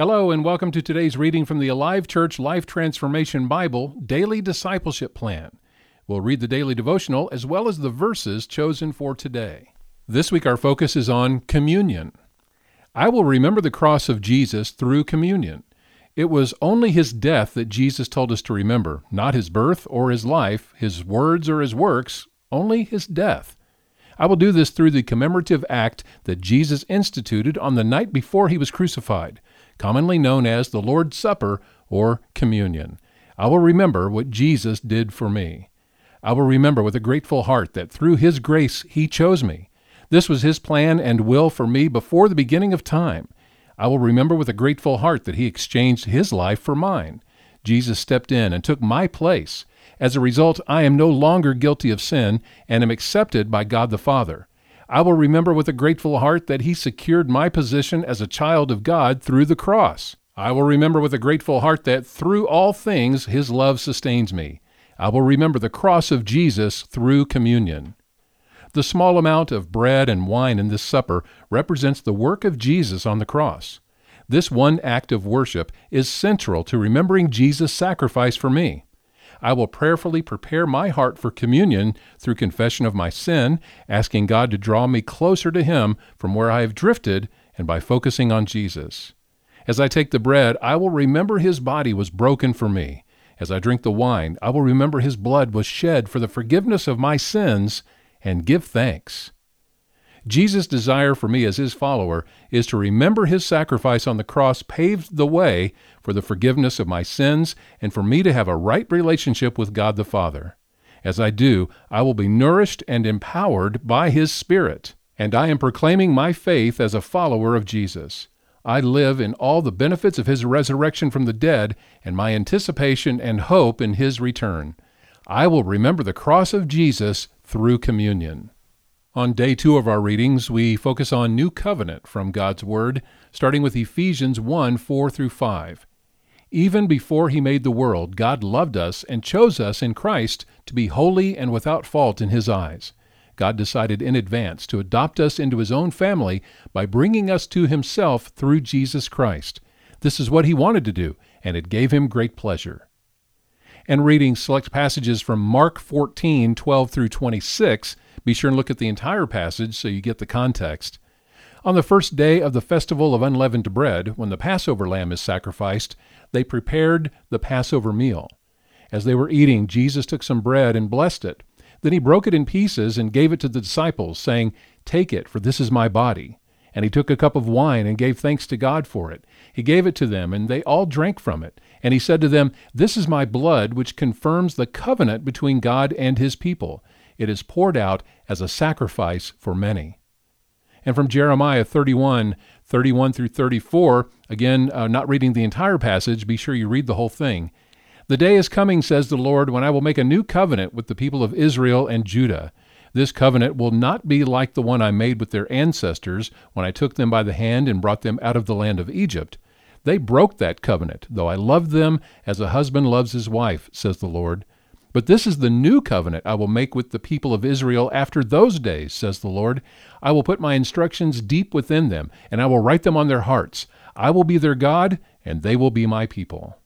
Hello, and welcome to today's reading from the Alive Church Life Transformation Bible Daily Discipleship Plan. We'll read the daily devotional as well as the verses chosen for today. This week, our focus is on communion. I will remember the cross of Jesus through communion. It was only his death that Jesus told us to remember, not his birth or his life, his words or his works, only his death. I will do this through the commemorative act that Jesus instituted on the night before he was crucified commonly known as the Lord's Supper or Communion. I will remember what Jesus did for me. I will remember with a grateful heart that through His grace He chose me. This was His plan and will for me before the beginning of time. I will remember with a grateful heart that He exchanged His life for mine. Jesus stepped in and took my place. As a result, I am no longer guilty of sin and am accepted by God the Father. I will remember with a grateful heart that He secured my position as a child of God through the cross. I will remember with a grateful heart that through all things His love sustains me. I will remember the cross of Jesus through communion. The small amount of bread and wine in this supper represents the work of Jesus on the cross. This one act of worship is central to remembering Jesus' sacrifice for me. I will prayerfully prepare my heart for communion through confession of my sin, asking God to draw me closer to Him from where I have drifted and by focusing on Jesus. As I take the bread, I will remember His body was broken for me. As I drink the wine, I will remember His blood was shed for the forgiveness of my sins and give thanks. Jesus' desire for me as his follower is to remember his sacrifice on the cross paved the way for the forgiveness of my sins and for me to have a right relationship with God the Father. As I do, I will be nourished and empowered by his Spirit, and I am proclaiming my faith as a follower of Jesus. I live in all the benefits of his resurrection from the dead and my anticipation and hope in his return. I will remember the cross of Jesus through communion. On day two of our readings, we focus on New Covenant from God's Word, starting with Ephesians 1 4 through 5. Even before He made the world, God loved us and chose us in Christ to be holy and without fault in His eyes. God decided in advance to adopt us into His own family by bringing us to Himself through Jesus Christ. This is what He wanted to do, and it gave Him great pleasure. And reading select passages from Mark 14 12 through 26 be sure and look at the entire passage so you get the context. On the first day of the festival of unleavened bread, when the Passover lamb is sacrificed, they prepared the Passover meal. As they were eating, Jesus took some bread and blessed it. Then he broke it in pieces and gave it to the disciples, saying, Take it, for this is my body. And he took a cup of wine and gave thanks to God for it. He gave it to them, and they all drank from it. And he said to them, This is my blood, which confirms the covenant between God and his people it is poured out as a sacrifice for many. And from Jeremiah 31, 31 through 34, again, uh, not reading the entire passage, be sure you read the whole thing. The day is coming, says the Lord, when I will make a new covenant with the people of Israel and Judah. This covenant will not be like the one I made with their ancestors when I took them by the hand and brought them out of the land of Egypt. They broke that covenant, though I loved them as a husband loves his wife, says the Lord. But this is the new covenant I will make with the people of Israel after those days, says the Lord. I will put my instructions deep within them, and I will write them on their hearts. I will be their God, and they will be my people.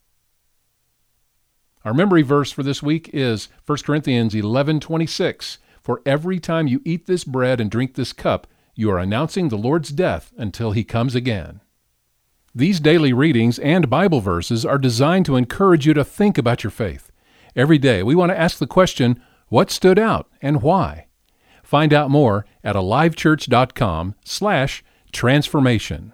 Our memory verse for this week is 1 Corinthians 11:26. For every time you eat this bread and drink this cup, you are announcing the Lord's death until he comes again. These daily readings and Bible verses are designed to encourage you to think about your faith. Every day, we want to ask the question what stood out and why? Find out more at alivechurch.com slash transformation.